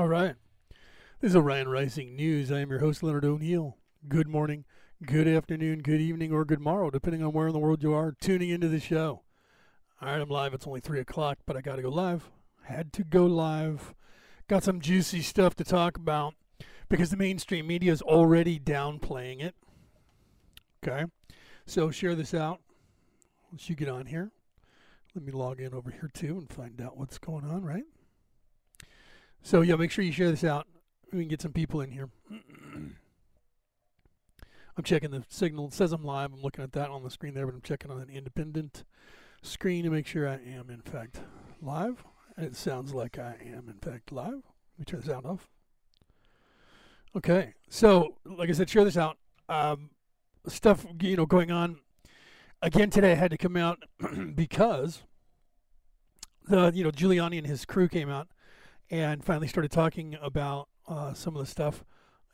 All right. This is Orion Rising News. I am your host, Leonard O'Neill. Good morning, good afternoon, good evening, or good morrow, depending on where in the world you are tuning into the show. All right, I'm live. It's only 3 o'clock, but I got to go live. Had to go live. Got some juicy stuff to talk about because the mainstream media is already downplaying it. Okay. So share this out once you get on here. Let me log in over here too and find out what's going on, right? So yeah, make sure you share this out. We can get some people in here. I'm checking the signal. It says I'm live. I'm looking at that on the screen there, but I'm checking on an independent screen to make sure I am in fact live. It sounds like I am in fact live. Let me turn the sound off. Okay, so like I said, share this out. Um, stuff you know going on again today. I had to come out because the you know Giuliani and his crew came out and finally started talking about uh, some of the stuff.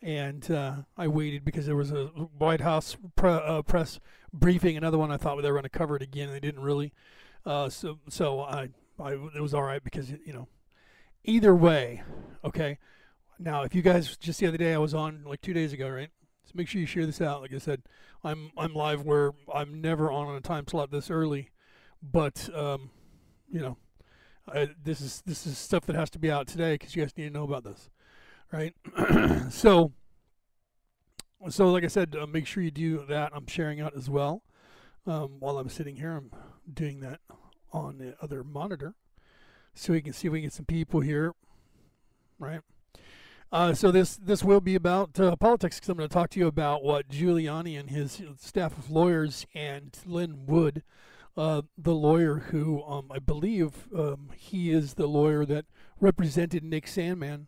And uh, I waited because there was a White House pre- uh, press briefing, another one I thought they were going to cover it again. They didn't really. Uh, so so I, I it was all right because you know either way, okay. Now if you guys just the other day I was on like two days ago, right? So make sure you share this out. Like I said, I'm I'm live where I'm never on a time slot this early, but um, you know uh, this is this is stuff that has to be out today because you guys need to know about this, right? so, so like I said, uh, make sure you do that. I'm sharing out as well. Um, while I'm sitting here, I'm doing that on the other monitor, so we can see if we can get some people here, right? Uh, so this this will be about uh, politics because I'm going to talk to you about what Giuliani and his staff of lawyers and Lin Wood uh, the lawyer who um, I believe um, he is the lawyer that represented Nick Sandmann.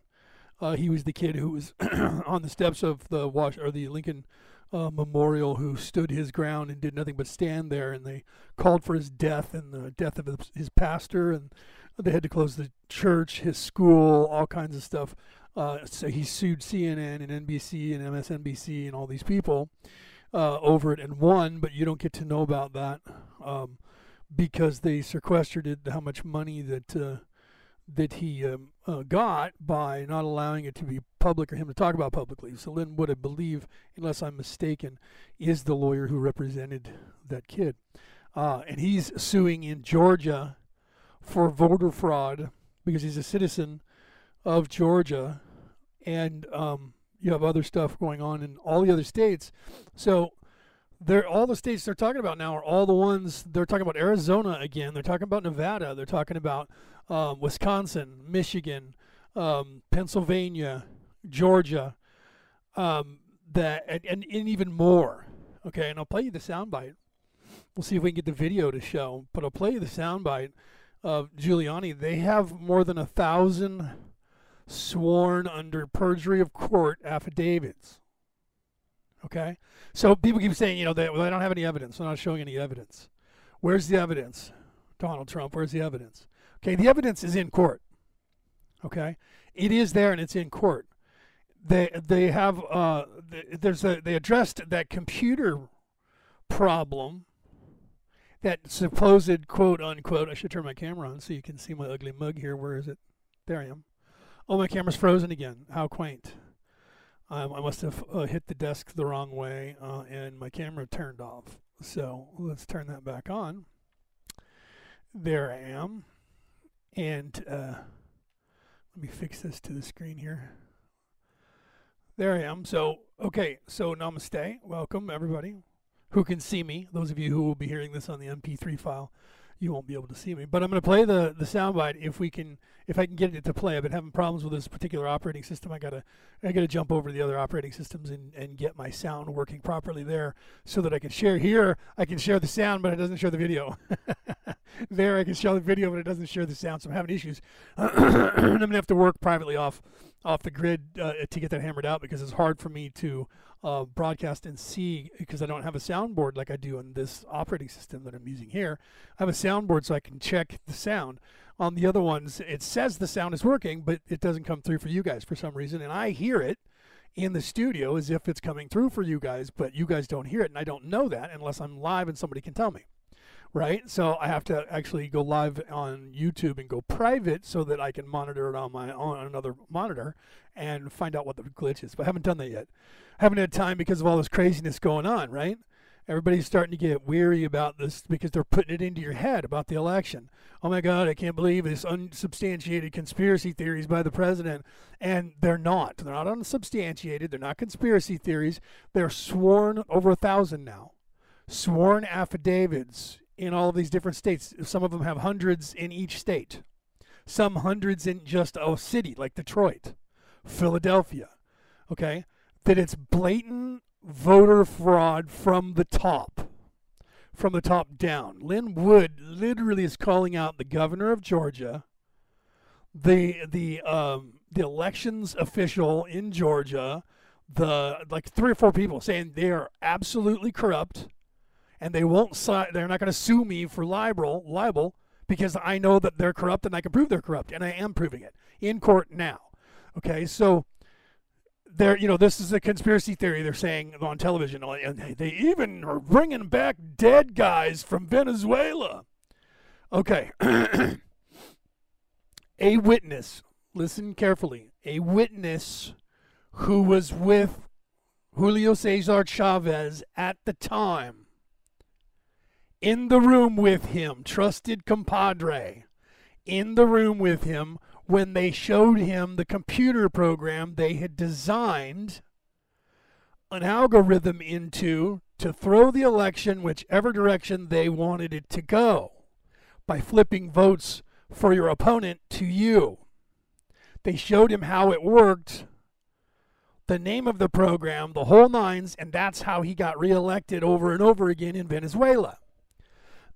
Uh, he was the kid who was on the steps of the Wash or the Lincoln uh, Memorial who stood his ground and did nothing but stand there. And they called for his death and the death of his, pastor. And they had to close the church, his school, all kinds of stuff. Uh, so he sued CNN and NBC and MSNBC and all these people uh, over it and won, but you don't get to know about that um, because they sequestered it, how much money that uh, that he um, uh, got by not allowing it to be public or him to talk about publicly. So Lin Wood, I believe, unless I'm mistaken, is the lawyer who represented that kid, uh, and he's suing in Georgia for voter fraud because he's a citizen of Georgia, and um, you have other stuff going on in all the other states. So they're all the states they're talking about now are all the ones they're talking about Arizona again. They're talking about Nevada. They're talking about um, Wisconsin, Michigan, um, Pennsylvania, Georgia, um, that and, and, and even more. Okay, and I'll play you the soundbite. We'll see if we can get the video to show, but I'll play you the soundbite of Giuliani. They have more than a thousand sworn under perjury of court affidavits. Okay? So people keep saying, you know, they, well, they don't have any evidence. They're not showing any evidence. Where's the evidence? Donald Trump, where's the evidence? Okay, the evidence is in court. Okay? It is there and it's in court. They they have uh there's a they addressed that computer problem that supposed quote unquote I should turn my camera on so you can see my ugly mug here. Where is it? There I am. Oh, my camera's frozen again. How quaint. Um, I must have uh, hit the desk the wrong way uh, and my camera turned off. So let's turn that back on. There I am. And uh, let me fix this to the screen here. There I am. So, okay. So, namaste. Welcome, everybody who can see me. Those of you who will be hearing this on the MP3 file you won't be able to see me. But I'm going to play the the soundbite if we can, if I can get it to play. I've been having problems with this particular operating system. I gotta I gotta jump over to the other operating systems and, and get my sound working properly there, so that I can share here. I can share the sound, but it doesn't show the video. there I can show the video, but it doesn't share the sound. So I'm having issues. I'm gonna have to work privately off off the grid uh, to get that hammered out because it's hard for me to uh, broadcast and see because I don't have a soundboard like I do on this operating system that I'm using here. I have a soundboard so I can check the sound. On the other ones, it says the sound is working, but it doesn't come through for you guys for some reason, and I hear it in the studio as if it's coming through for you guys, but you guys don't hear it, and I don't know that unless I'm live and somebody can tell me. Right? So I have to actually go live on YouTube and go private so that I can monitor it on my own on another monitor and find out what the glitch is. But I haven't done that yet. I haven't had time because of all this craziness going on, right? Everybody's starting to get weary about this because they're putting it into your head about the election. Oh my God, I can't believe this unsubstantiated conspiracy theories by the president. And they're not. They're not unsubstantiated. They're not conspiracy theories. They're sworn over a thousand now. Sworn affidavits in all of these different states. Some of them have hundreds in each state, some hundreds in just a city like Detroit, Philadelphia. Okay? That it's blatant voter fraud from the top, from the top down. Lin Wood literally is calling out the governor of Georgia, the the um, the elections official in Georgia, the like three or four people saying they are absolutely corrupt, and they won't. They're not going to sue me for libel libel because I know that they're corrupt and I can prove they're corrupt, and I am proving it in court now. Okay, so they're you know this is a conspiracy theory they're saying on television and they even are bringing back dead guys from venezuela okay a witness listen carefully a witness who was with julio cesar chavez at the time in the room with him trusted compadre in the room with him when they showed him the computer program they had designed an algorithm into to throw the election whichever direction they wanted it to go by flipping votes for your opponent to you. They showed him how it worked, the name of the program, the whole nines, and that's how he got reelected over and over again in Venezuela.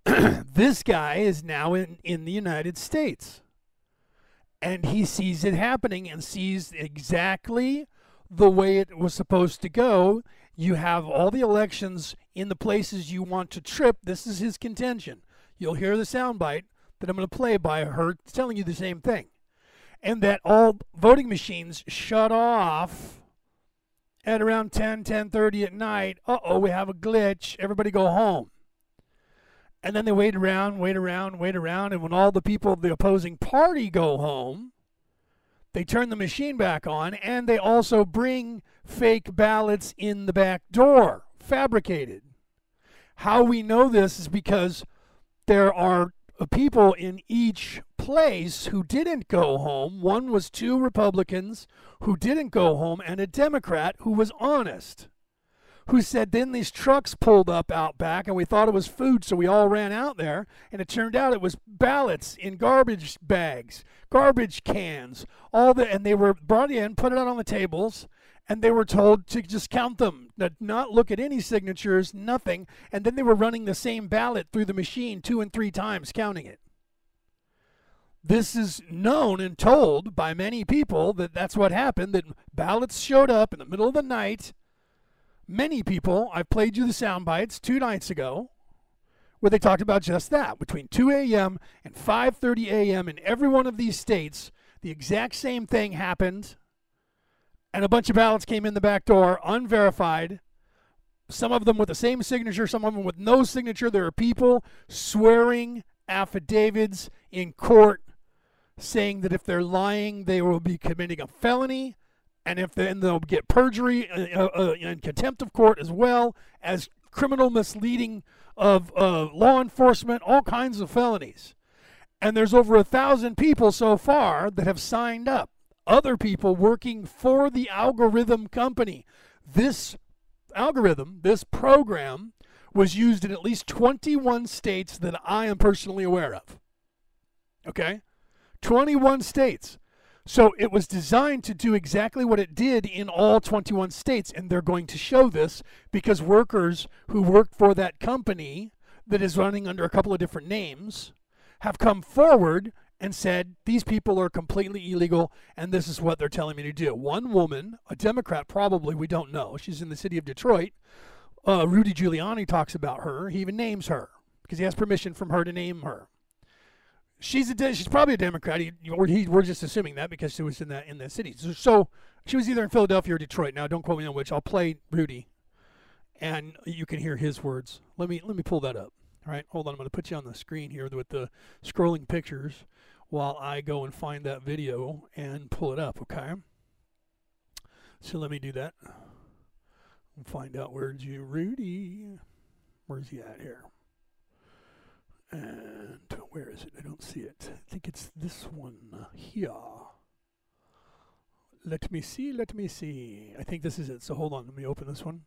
this guy is now in, in the United States and he sees it happening and sees exactly the way it was supposed to go. You have all the elections in the places you want to trip. This is his contention. You'll hear the soundbite that I'm going to play by her telling you the same thing. And that all voting machines shut off at around 10, 10:30 at night. Uh-oh, we have a glitch. Everybody go home. And then they wait around, wait around, wait around. And when all the people of the opposing party go home, they turn the machine back on and they also bring fake ballots in the back door, fabricated. How we know this is because there are people in each place who didn't go home. One was two Republicans who didn't go home, and a Democrat who was honest who said then these trucks pulled up out back and we thought it was food so we all ran out there and it turned out it was ballots in garbage bags garbage cans all the and they were brought in put it out on the tables and they were told to just count them not look at any signatures nothing and then they were running the same ballot through the machine two and three times counting it. This is known and told by many people that that's what happened that ballots showed up in the middle of the night many people, I've played you the sound bites two nights ago, where they talked about just that. Between 2 a.m. and 5:30 a.m. in every one of these states, the exact same thing happened, and a bunch of ballots came in the back door, unverified. Some of them with the same signature, some of them with no signature. There are people swearing affidavits in court saying that if they're lying, they will be committing a felony and if then they'll get perjury uh, uh, uh, and contempt of court as well as criminal misleading of uh, law enforcement, all kinds of felonies. And there's over a thousand people so far that have signed up. Other people working for the algorithm company. This algorithm, this program, was used in at least 21 states that I am personally aware of. Okay? 21 states. So it was designed to do exactly what it did in all 21 states. And they're going to show this because workers who worked for that company that is running under a couple of different names have come forward and said, these people are completely illegal and this is what they're telling me to do. One woman, a Democrat probably, we don't know, she's in the city of Detroit. Uh, Rudy Giuliani talks about her. He even names her because he has permission from her to name her. She's a she's probably a Democrat. He, he, we're just assuming that because she was in that in the city. So, so, she was either in Philadelphia or Detroit. Now, don't quote me on which. I'll play Rudy, and you can hear his words. Let me let me pull that up. All right, hold on. I'm going to put you on the screen here with the scrolling pictures while I go and find that video and pull it up, okay? So let me do that and find out where's you, Rudy. Where's he at here? And where is it? I don't see it. I think it's this one here. Let me see, let me see. I think this is it. So hold on, let me open this one.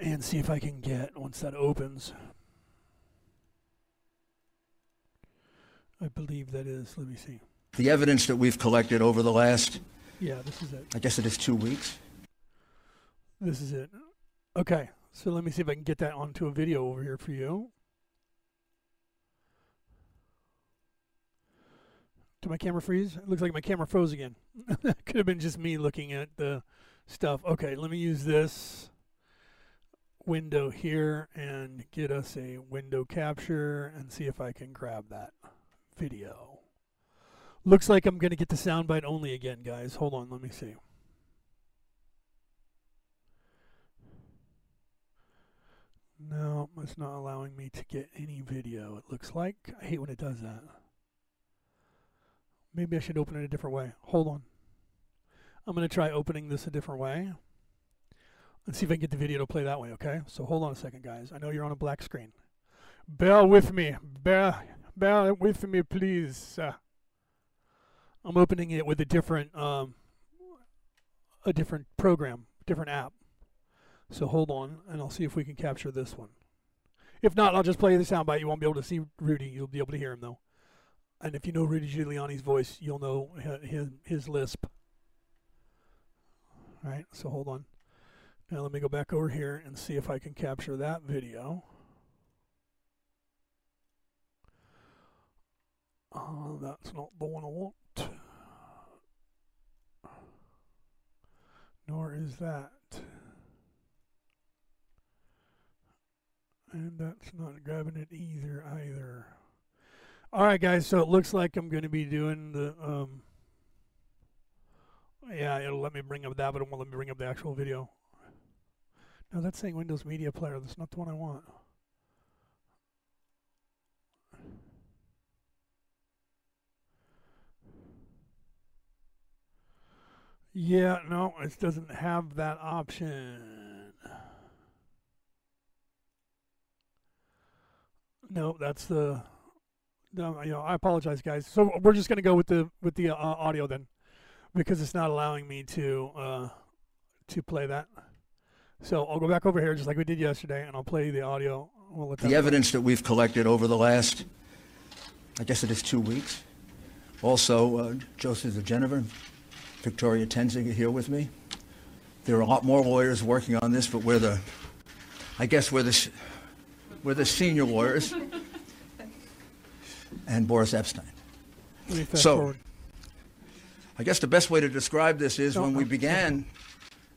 And see if I can get, once that opens, I believe that is, let me see. The evidence that we've collected over the last, Yeah, this is it. I guess it is two weeks. This is it. Okay, so let me see if I can get that onto a video over here for you. Did my camera freeze? It looks like my camera froze again. Could have been just me looking at the stuff. Okay, let me use this window here and get us a window capture and see if I can grab that video. Looks like I'm going to get the soundbite only again, guys. Hold on, let me see. No, it's not allowing me to get any video, it looks like. I hate when it does that. Maybe I should open it a different way. Hold on. I'm going to try opening this a different way Let's see if I can get the video to play that way, okay? So hold on a second, guys. I know you're on a black screen. Bear with me. Bear, bear with me, please. Uh, I'm opening it with a different, um, a different program, different app. So hold on, and I'll see if we can capture this one. If not, I'll just play the soundbite. You won't be able to see Rudy. You'll be able to hear him though. And if you know Rudy Giuliani's voice, you'll know his his lisp. All right. So hold on. Now let me go back over here and see if I can capture that video. Oh, that's not the one I want. Nor is that. And that's not grabbing it either, either. All right, guys, so it looks like I'm going to be doing the, um, yeah, it'll let me bring up that, but it won't let me bring up the actual video. No, that's saying Windows Media Player. That's not the one I want. Yeah, no, it doesn't have that option. No, that's the. No, you know, I apologize, guys. So we're just gonna go with the with the uh, audio then, because it's not allowing me to uh, to play that. So I'll go back over here just like we did yesterday, and I'll play the audio. We'll The evidence that we've collected over the last, I guess it is two weeks. Also, uh, Joseph diGenova, Victoria Toensing are here with me. There are a lot more lawyers working on this, but we're the, I guess we're the, we're the senior lawyers. And Boris Epshteyn. Let me fast So- forward. I guess the best way to describe this is when we began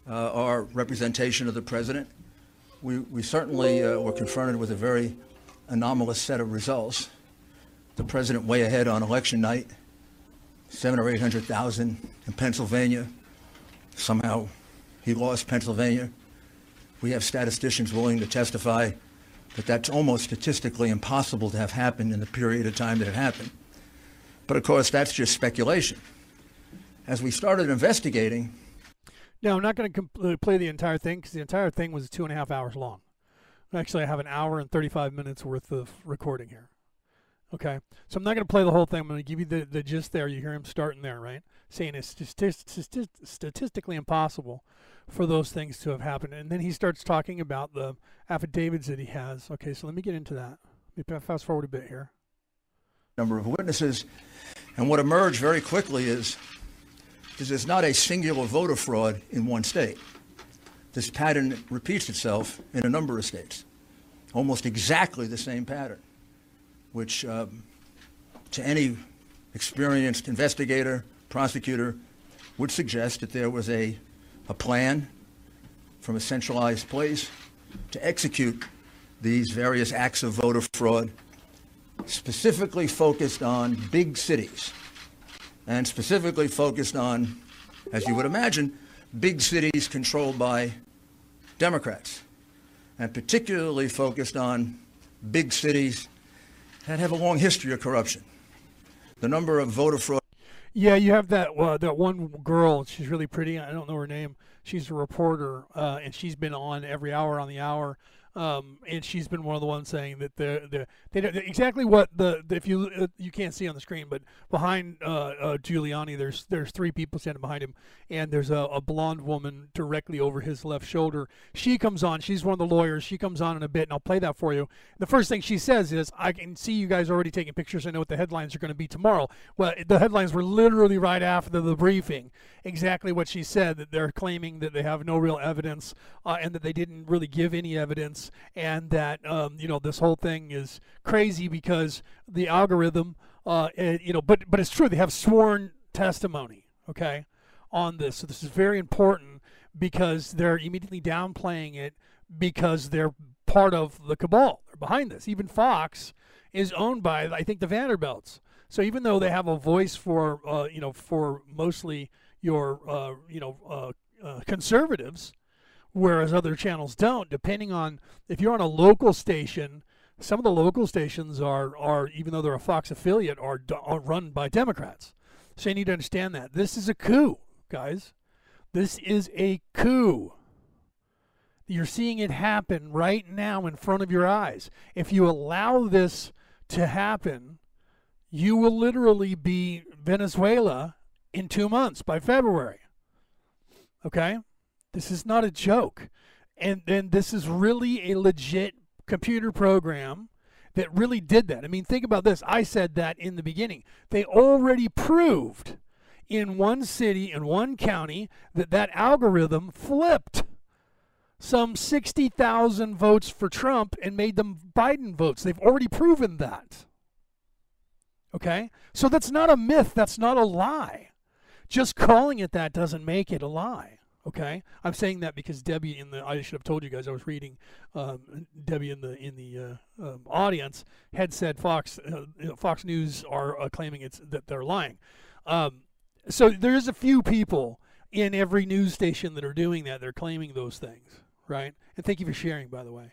uh, our representation of the president, we, we certainly uh, were confronted with a very anomalous set of results. The president way ahead on election night, seven or eight hundred thousand in Pennsylvania. Somehow he lost Pennsylvania. We have statisticians willing to testify that that's almost statistically impossible to have happened in the period of time that it happened. But of course, that's just speculation. As we started investigating, Now I'm not going to compl- uh, play the entire thing because the entire thing was two and a half hours long. Actually, I have an hour and 35 minutes worth of recording here. Okay, so I'm not going to play the whole thing. I'm going to give you the, the gist there. You hear him starting there, right? Saying it's stati- stati- statistically impossible for those things to have happened. And then he starts talking about the affidavits that he has. Okay, so let me get into that. Let me fast forward a bit here. number of witnesses, and what emerged very quickly is, is there's not a singular voter fraud in one state. This pattern repeats itself in a number of states, almost exactly the same pattern, which um, to any experienced investigator, prosecutor, would suggest that there was a, a plan from a centralized place to execute these various acts of voter fraud specifically focused on big cities and specifically focused on, as you would imagine, big cities controlled by Democrats. and particularly focused on big cities that have a long history of corruption. The number of voter fraud. Yeah, you have that uh, that one girl. She's really pretty. I don't know her name. She's a reporter, uh, and she's been on every hour on the hour um, and she's been one of the ones saying that they're, they're, they exactly what the, the if you uh, you can't see on the screen, but behind uh, uh, Giuliani, there's there's three people standing behind him, and there's a, a blonde woman directly over his left shoulder. She comes on. She's one of the lawyers. She comes on in a bit, and I'll play that for you. The first thing she says is, "I can see you guys already taking pictures. I know what the headlines are going to be tomorrow." Well, the headlines were literally right after the briefing. Exactly what she said that they're claiming that they have no real evidence uh, and that they didn't really give any evidence and that um, you know this whole thing is crazy because the algorithm, uh, it, you know, but but it's true. They have sworn testimony, okay, on this. So this is very important because they're immediately downplaying it because they're part of the cabal. They're behind this. Even Fox is owned by I think the Vanderbilts. So even though they have a voice for uh, you know for mostly your uh, you know uh, uh conservatives, whereas other channels don't. Depending on if you're on a local station, some of the local stations are are even though they're a Fox affiliate are, are run by Democrats. So you need to understand that this is a coup, guys. This is a coup. You're seeing it happen right now in front of your eyes. If you allow this to happen, you will literally be Venezuela in two months by February. Okay? This is not a joke. And then this is really a legit computer program that really did that. I mean, think about this. I said that in the beginning. They already proved in one city, in one county, that that algorithm flipped some 60,000 votes for Trump and made them Biden votes. They've already proven that. Okay? So that's not a myth. That's not a lie. Just calling it that doesn't make it a lie. Okay, I'm saying that because Debbie in the I should have told you guys I was reading um, Debbie in the in the uh, um, audience had said Fox uh, Fox News are uh, claiming it's that they're lying. Um, so there's a few people in every news station that are doing that. They're claiming those things, right? And thank you for sharing, by the way.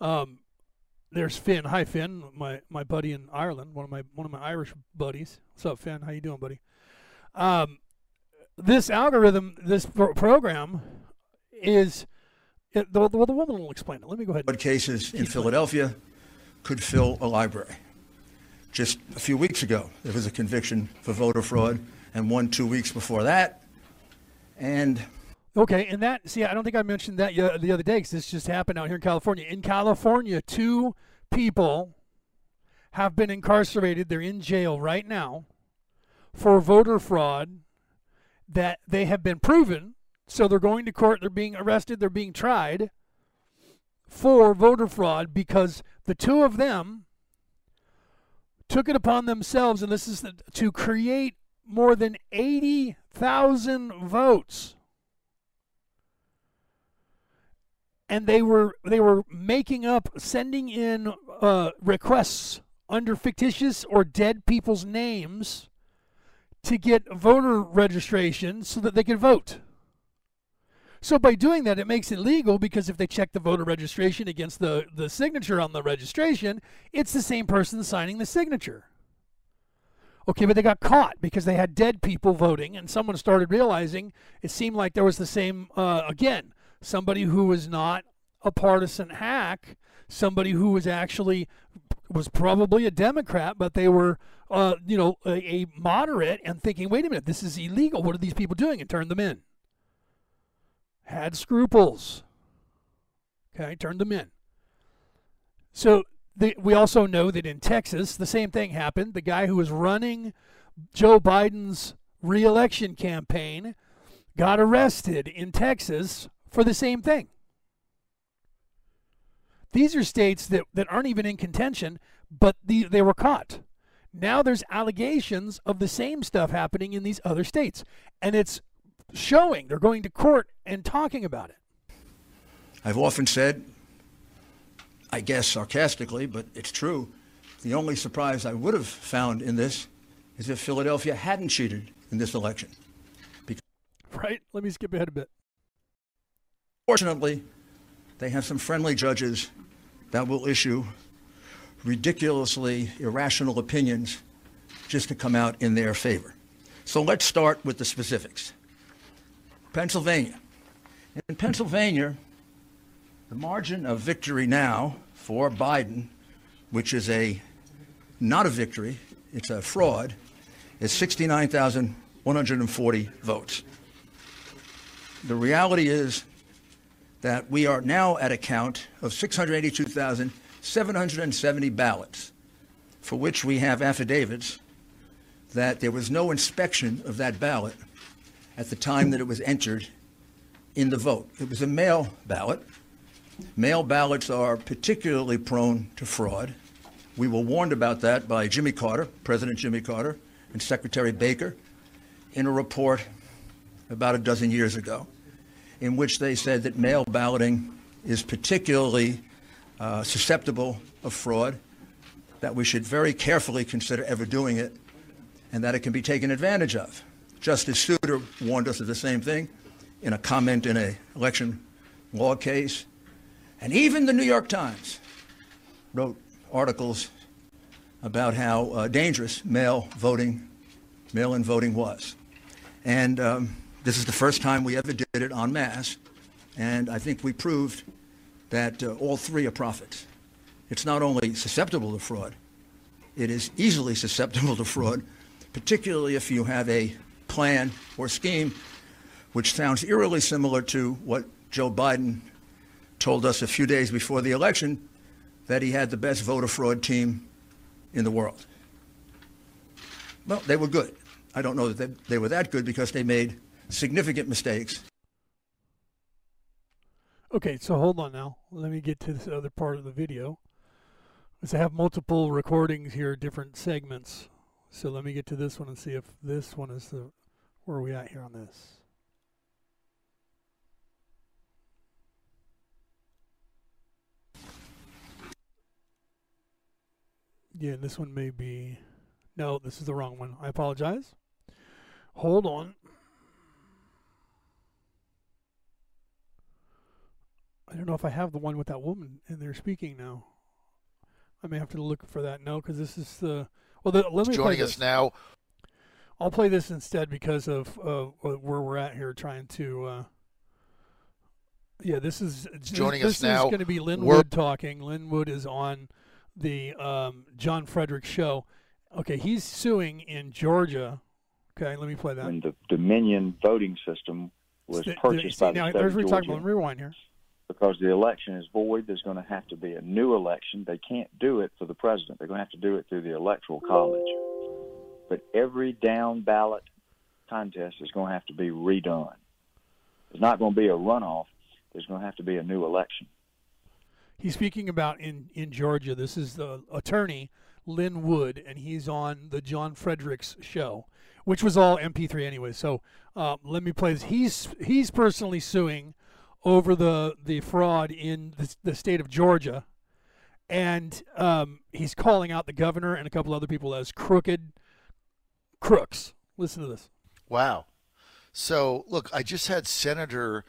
Um, there's Finn. Hi, Finn, my my buddy in Ireland, one of my one of my Irish buddies. What's up, Finn? How you doing, buddy? This algorithm, this pro- program, is it, the, the, the woman will explain it. Let me go ahead. What cases in Philadelphia could fill a library? Just a few weeks ago, there was a conviction for voter fraud, and one two weeks before that, and Okay, and that see, I don't think I mentioned that the other day because this just happened out here in California. In California, two people have been incarcerated. They're in jail right now for voter fraud that they have been proven. So they're going to court, they're being arrested, they're being tried for voter fraud because the two of them took it upon themselves, and this is the, to create more than 80,000 votes. And they were they were making up, sending in uh, requests under fictitious or dead people's names to get voter registration so that they can vote. So by doing that, it makes it legal because if they check the voter registration against the, the signature on the registration, it's the same person signing the signature. Okay, but they got caught because they had dead people voting, and someone started realizing it seemed like there was the same, uh, again, somebody who was not a partisan hack, somebody who was actually was probably a Democrat, but they were, uh, you know, a, a, moderate and thinking, wait a minute, this is illegal. What are these people doing? And turned them in. Had scruples. Okay, turned them in. So the, we also know that in Texas, the same thing happened. The guy who was running Joe Biden's reelection campaign got arrested in Texas for the same thing. These are states that, that aren't even in contention, but the, they were caught. Now there's allegations of the same stuff happening in these other states. And it's showing. They're going to court and talking about it. I've often said, I guess sarcastically, but it's true, the only surprise I would have found in this is if Philadelphia hadn't cheated in this election. Because right? Let me skip ahead a bit. Fortunately, they have some friendly judges that will issue ridiculously irrational opinions just to come out in their favor. So let's start with the specifics. Pennsylvania. In Pennsylvania, the margin of victory now for Biden, which is a not a victory, it's a fraud, is 69,140 votes. The reality is that we are now at a count of 682,770 ballots, for which we have affidavits that there was no inspection of that ballot at the time that it was entered in the vote. It was a mail ballot. Mail ballots are particularly prone to fraud. We were warned about that by Jimmy Carter, President Jimmy Carter, and Secretary Baker in a report about a dozen years ago, in which they said that mail balloting is particularly uh, susceptible of fraud, that we should very carefully consider ever doing it, and that it can be taken advantage of. Justice Souter warned us of the same thing in a comment in an election law case. And even the New York Times wrote articles about how uh, dangerous mail voting, mail-in voting was. And um, this is the first time we ever did it en masse, and I think we proved that uh, all three are prophets. It's not only susceptible to fraud, it is easily susceptible to fraud, particularly if you have a plan or scheme which sounds eerily similar to what Joe Biden told us a few days before the election that he had the best voter fraud team in the world. Well, they were good. I don't know that they, they were that good because they made significant mistakes. Okay, so hold on now. Let me get to this other part of the video. Because I have multiple recordings here, different segments. So let me get to this one and see if this one is the where are we at here on this. Yeah, this one may be. No, this is the wrong one. I apologize. Hold on. I don't know if I have the one with that woman in there speaking now. I may have to look for that. No, because this is the. Well, the, let me joining us now. I'll play this instead because of uh, where we're at here, trying to. Uh, yeah, this is joining this, us now. This is going to be Lin Wood talking. Lin Wood is on the um, John Frederick show. Okay, he's suing in Georgia. Okay, let me play that. When the Dominion voting system was the, purchased the, by the now, state there's of Georgia, talking about rewind here. Because the election is void, there's going to have to be a new election. They can't do it for the president. They're going to have to do it through the electoral college. But every down ballot contest is going to have to be redone. There's not going to be a runoff. There's going to have to be a new election he's speaking about in in Georgia. This is the attorney Lin Wood, and he's on the John Fredericks show, which was all MP3 anyway. So uh, let me play this. He's he's personally suing over the the fraud in the, the state of Georgia, and um, he's calling out the governor and a couple other people as crooked crooks. Listen to this. Wow. So look, I just had Senator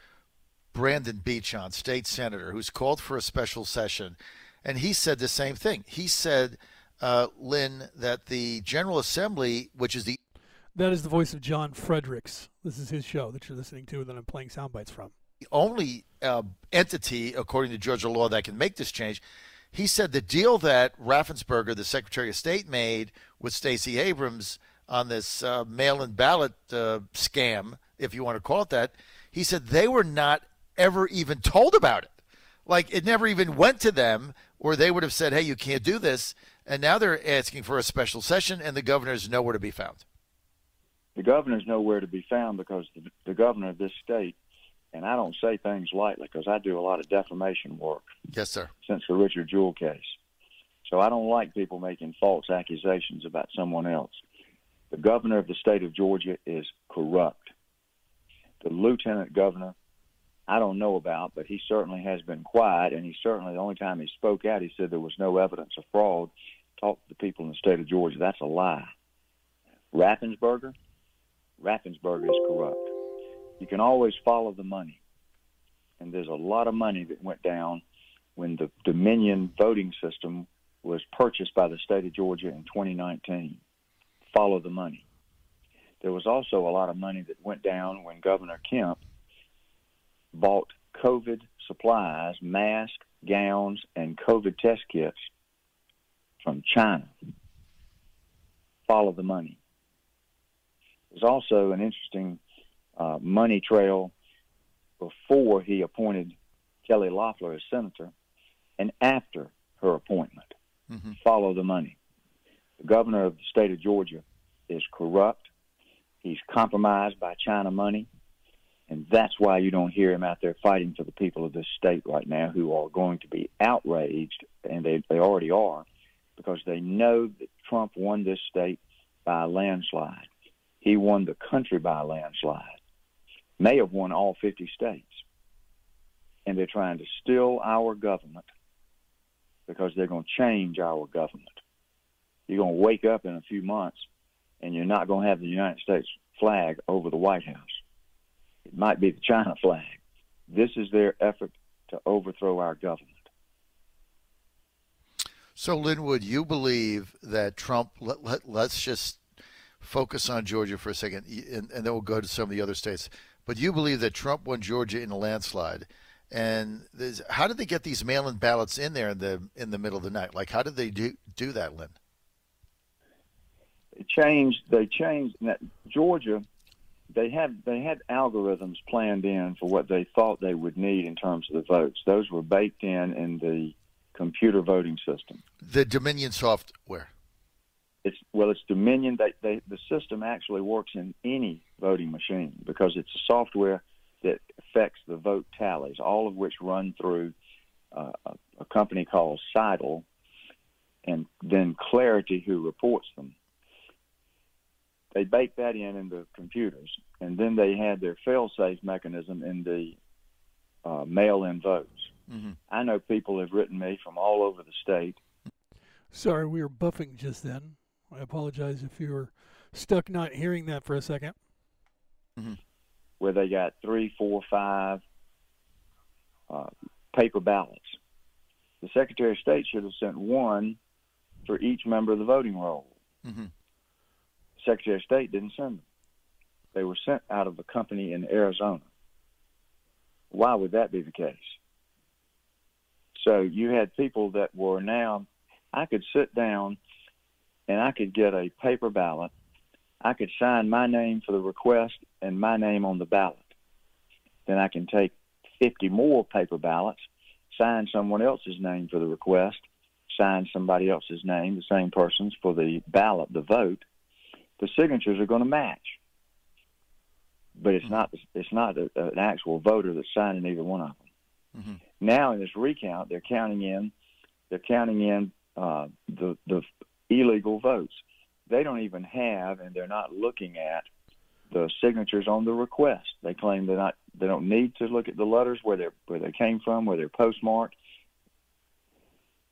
Brandon Beach on, state senator, who's called for a special session, and he said the same thing. He said, uh, Lin, that the General Assembly, which is the that is the voice of John Fredericks. This is his show that you're listening to, that I'm playing sound bites from. Only uh, entity, according to Georgia law, that can make this change. He said the deal that Raffensperger, the Secretary of State, made with Stacey Abrams on this uh, mail-in ballot uh, scam, if you want to call it that, he said they were not ever even told about it. Like it never even went to them, or they would have said, "Hey, you can't do this." And now they're asking for a special session, and the governor's nowhere to be found. The governor's nowhere to be found because the, the governor of this state, and I don't say things lightly because I do a lot of defamation work. Yes, sir. Since the Richard Jewell case, so I don't like people making false accusations about someone else. The governor of the state of Georgia is corrupt. The lieutenant governor I don't know about, but he certainly has been quiet, and he certainly the only time he spoke out, he said there was no evidence of fraud. Talked to the people in the state of Georgia. That's a lie. Raffensperger, Raffensperger is corrupt. You can always follow the money. and there's a lot of money that went down when the Dominion voting system was purchased by the state of Georgia in 2019. Follow the money. There was also a lot of money that went down when Governor Kemp bought COVID supplies, masks, gowns, and COVID test kits from China. Follow the money. There's also an interesting uh, money trail before he appointed Kelly Loeffler as senator and after her appointment. Mm-hmm. Follow the money. The governor of the state of Georgia is corrupt. He's compromised by China money. And that's why you don't hear him out there fighting for the people of this state right now who are going to be outraged, and they, they already are, because they know that Trump won this state by a landslide. He won the country by a landslide, may have won all 50 states. And they're trying to steal our government because they're going to change our government. You're going to wake up in a few months and you're not going to have the United States flag over the White House. It might be the China flag. This is their effort to overthrow our government. So, Lin Wood, you believe that Trump, let, let, let's just focus on Georgia for a second, and, and then we'll go to some of the other states. But you believe that Trump won Georgia in a landslide. And how did they get these mail-in ballots in there in the in the middle of the night? Like, how did they do do that, Lin? They changed. They changed. That Georgia, they had they had algorithms planned in for what they thought they would need in terms of the votes. Those were baked in in the computer voting system. The Dominion software. It's well, it's Dominion. They, they the system actually works in any voting machine because it's a software that affects the vote tallies, all of which run through uh, a, a company called Scytl, and then Clarity, who reports them. They bake that in in the computers, and then they had their fail-safe mechanism in the uh, mail-in votes. Mm-hmm. I know people have written me from all over the state. Sorry, we were buffing just then. I apologize if you were stuck not hearing that for a 2nd mm-hmm where they got three, four, five uh, paper ballots. The Secretary of State should have sent one for each member of the voting roll. Mm-hmm. The Secretary of State didn't send them. They were sent out of a company in Arizona. Why would that be the case? So you had people that were now, I could sit down and I could get a paper ballot I could sign my name for the request and my name on the ballot. Then I can take 50 more paper ballots, sign someone else's name for the request, sign somebody else's name, the same person's for the ballot, the vote. The signatures are going to match, but it's mm-hmm. not it's not a, an actual voter that's signing either one of them. Mm-hmm. Now in this recount, they're counting in they're counting in uh, the the illegal votes they don't even have and they're not looking at the signatures on the request. They claim they're not they don't need to look at the letters where they where they came from, where they're postmarked.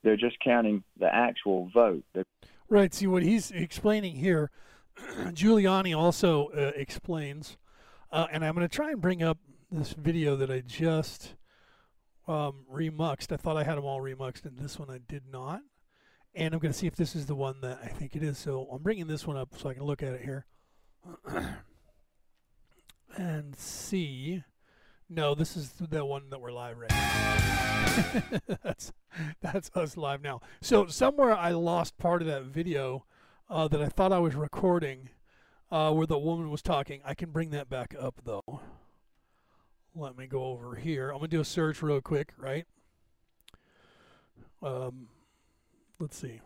They're just counting the actual vote. Right. See what he's explaining here. Giuliani also uh, explains, uh, and I'm going to try and bring up this video that I just um, remuxed. I thought I had them all remuxed, and this one I did not and I'm going to see if this is the one that I think it is. So I'm bringing this one up so I can look at it here and see. No, this is the one that we're live right that's that's us live now. So somewhere I lost part of that video uh, that I thought I was recording, uh, where the woman was talking. I can bring that back up though. Let me go over here. I'm gonna do a search real quick, right? Um, let's see.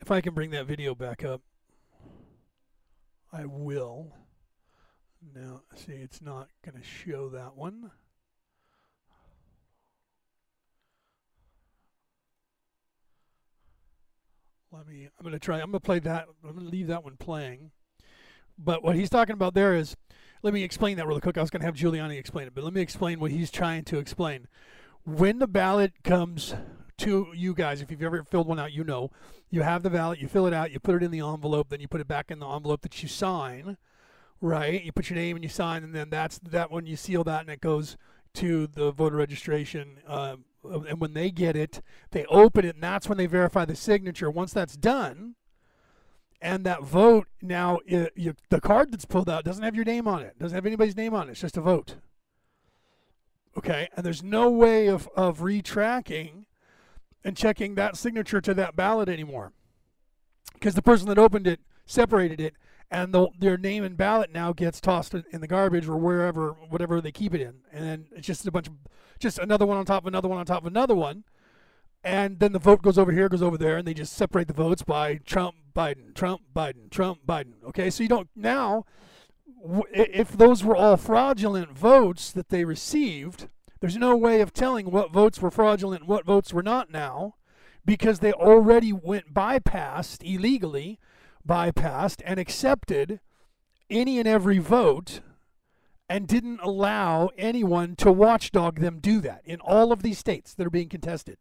If I can bring that video back up, I will. Now, see, it's not going to show that one. Let me, I'm going to try, I'm going to play that, I'm going to leave that one playing. But what he's talking about there is, let me explain that really quick. I was going to have Giuliani explain it, but let me explain what he's trying to explain when the ballot comes to you guys, if you've ever filled one out, you know, you have the ballot, you fill it out, you put it in the envelope, then you put it back in the envelope that you sign. right? You put your name and you sign, and then that's that when you seal that, and it goes to the voter registration. Uh, and when they get it, they open it, and that's when they verify the signature. Once that's done, and that vote now, it, you, the card that's pulled out doesn't have your name on it, doesn't have anybody's name on it. It's just a vote. Okay, and there's no way of of retracking and checking that signature to that ballot anymore, because the person that opened it separated it and the, their name and ballot now gets tossed in the garbage or wherever, whatever they keep it in, and then it's just a bunch of, just another one on top of another one on top of another one, and then the vote goes over here, goes over there, and they just separate the votes by Trump, Biden, Trump, Biden, Trump, Biden. Okay, so you don't now, if those were all fraudulent votes that they received, there's no way of telling what votes were fraudulent and what votes were not now, because they already went bypassed illegally bypassed and accepted any and every vote and didn't allow anyone to watchdog them do that in all of these states that are being contested.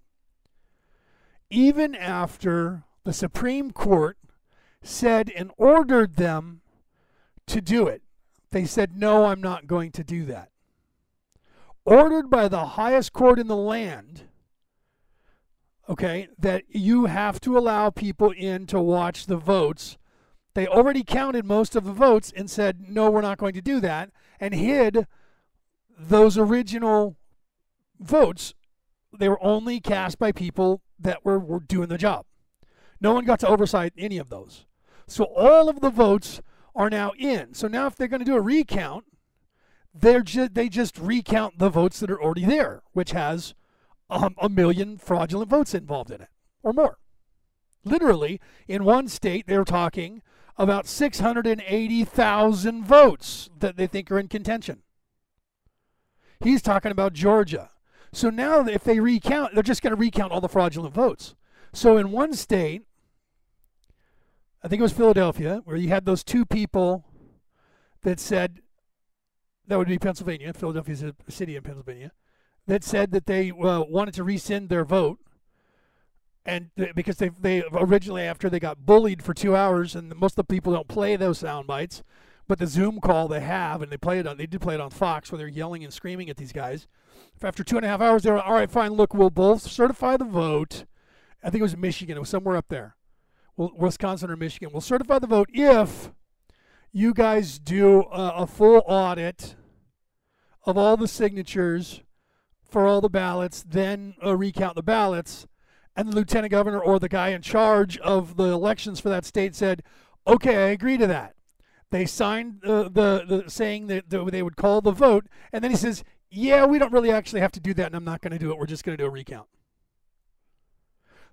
Even after the Supreme Court said and ordered them to do it, they said, No, I'm not going to do that. Ordered by the highest court in the land okay, that you have to allow people in to watch the votes. They already counted most of the votes and said, no, we're not going to do that, and hid those original votes. They were only cast by people that were, were doing the job. No one got to oversight any of those. So all of the votes are now in. So now if they're going to do a recount, they're ju- they just recount the votes that are already there, which has um, a million fraudulent votes involved in it or more. Literally, in one state, they're talking about 680,000 votes that they think are in contention. He's talking about Georgia. So now, if they recount, they're just going to recount all the fraudulent votes. So in one state, I think it was Philadelphia, where you had those two people that said that would be Pennsylvania. Philadelphia is a city in Pennsylvania that said that they uh, wanted to rescind their vote, and th- because they they originally after they got bullied for two hours, and most of the people don't play those sound bites, but the Zoom call they have, and they play it on they did play it on Fox where they're yelling and screaming at these guys. After two and a half hours, they were all right, fine. Look, we'll both certify the vote. I think it was Michigan. It was somewhere up there, Wisconsin or Michigan. We'll certify the vote if you guys do a, a full audit of all the signatures for all the ballots, then uh, recount the ballots. And the lieutenant governor or the guy in charge of the elections for that state said, "Okay, I agree to that." They signed uh, the the saying that they would call the vote, and then he says, "Yeah, we don't really actually have to do that, and I'm not going to do it. We're just going to do a recount."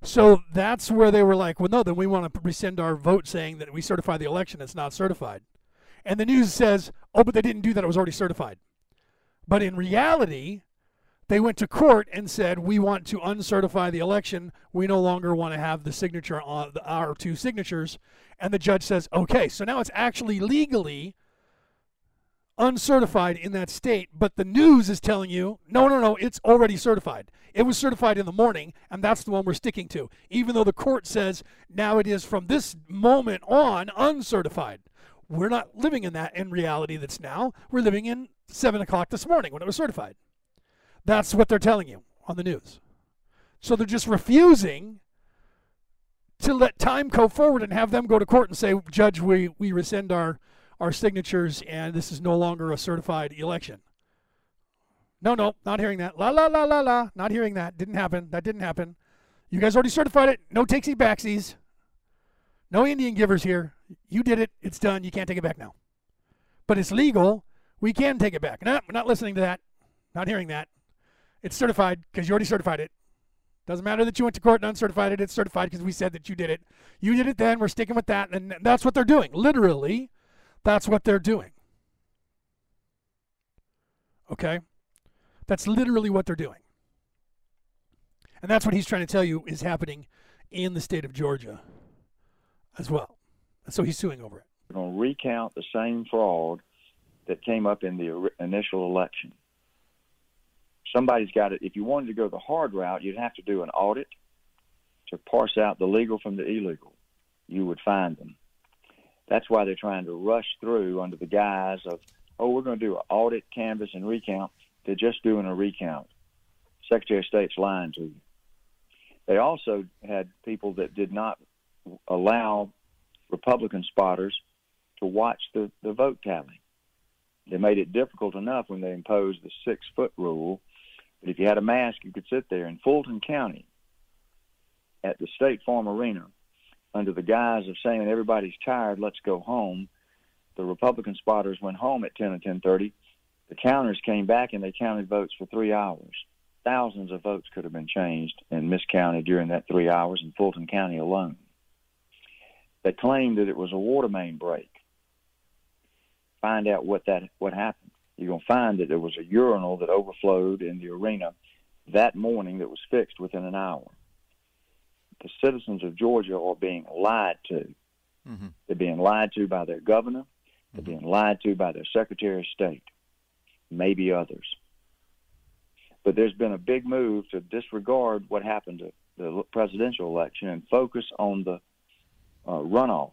So that's where they were like, "Well, no, then we want to rescind our vote, saying that we certify the election. It's not certified." And the news says, "Oh, but they didn't do that. It was already certified." But in reality, they went to court and said, "We want to uncertify the election. We no longer want to have the signature on our two signatures." And the judge says, "Okay, so now it's actually legally uncertified in that state, but the news is telling you, no, no, no, it's already certified. It was certified in the morning, and that's the one we're sticking to, even though the court says now it is from this moment on uncertified. We're not living in that in reality that's now. We're living in 7 o'clock this morning when it was certified. That's what they're telling you on the news. So they're just refusing to let time go forward and have them go to court and say, Judge, we, we rescind our, our signatures and this is no longer a certified election. No, no, not hearing that. La, la, la, la, la. Not hearing that. Didn't happen. That didn't happen. You guys already certified it. No takesy backsies. No Indian givers here. You did it. It's done. You can't take it back now. But it's legal. We can take it back. No, we're not listening to that. Not hearing that. It's certified because you already certified it. Doesn't matter that you went to court and uncertified it. It's certified because we said that you did it. You did it then. We're sticking with that. And that's what they're doing. Literally, that's what they're doing. Okay? That's literally what they're doing. And that's what he's trying to tell you is happening in the state of Georgia as well. So he's suing over it. We're going to recount the same fraud that came up in the initial election somebody's got it. If you wanted to go the hard route, you'd have to do an audit to parse out the legal from the illegal. You would find them. That's why they're trying to rush through under the guise of, oh, we're going to do an audit, canvass, and recount. They're just doing a recount. Secretary of State's lying to you. They also had people that did not allow Republican spotters to watch the, the vote tally. They made it difficult enough when they imposed the six foot rule. But if you had a mask, you could sit there. In Fulton County, at the State Farm Arena, under the guise of saying everybody's tired, let's go home, the Republican spotters went home at 10 and 10:30. The counters came back and they counted votes for three hours. Thousands of votes could have been changed and miscounted during that three hours in Fulton County alone. They claimed that it was a water main break. Find out what that what happened. You're to find that there was a urinal that overflowed in the arena that morning that was fixed within an hour. The citizens of Georgia are being lied to. Mm-hmm. They're being lied to by their governor. They're being lied to by their Secretary of State, maybe others. But there's been a big move to disregard what happened to the presidential election and focus on the uh, runoff.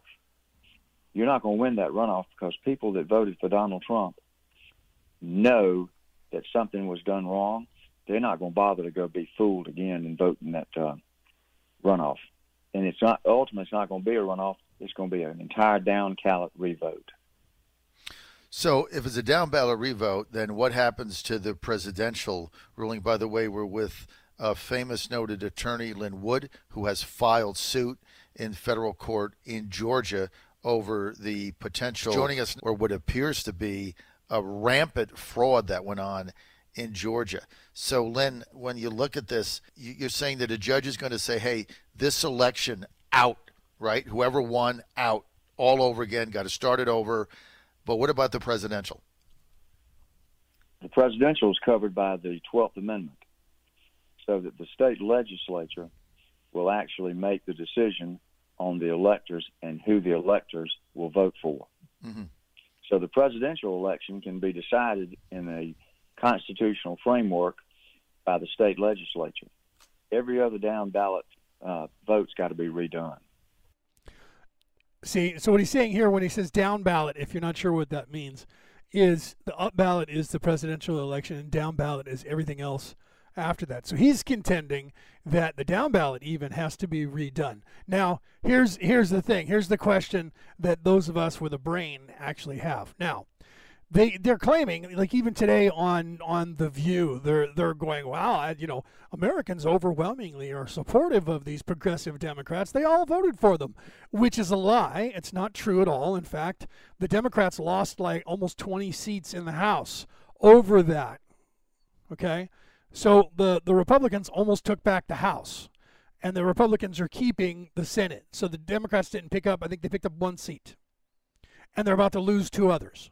You're not going to win that runoff because people that voted for Donald Trump know that something was done wrong. They're not going to bother to go be fooled again and vote in that uh, runoff. And it's not ultimately it's not going to be a runoff. It's going to be an entire down ballot revote. So, if it's a down ballot revote, then what happens to the presidential ruling? By the way, we're with a famous noted attorney, Lin Wood, who has filed suit in federal court in Georgia over the potential joining us or what appears to be a rampant fraud that went on in Georgia. So, Lin, when you look at this, you're saying that a judge is going to say, hey, this election out, right? Whoever won out all over again, got to start it over. But what about the presidential? The presidential is covered by the 12th Amendment, so that the state legislature will actually make the decision on the electors and who the electors will vote for. Mm-hmm. So the presidential election can be decided in a constitutional framework by the state legislature. Every other down ballot uh, vote's got to be redone. See, so what he's saying here when he says down ballot, if you're not sure what that means, is the up ballot is the presidential election and down ballot is everything else after that. So he's contending that the down ballot even has to be redone. Now, here's here's the thing. Here's the question that those of us with a brain actually have. Now, they they're claiming like even today on on the View, they're they're going, wow, I, you know, Americans overwhelmingly are supportive of these progressive Democrats. They all voted for them, which is a lie. It's not true at all. In fact, the Democrats lost like almost 20 seats in the House over that. Okay? So the, the Republicans almost took back the House, and the Republicans are keeping the Senate. So the Democrats didn't pick up, I think they picked up one seat, and they're about to lose two others.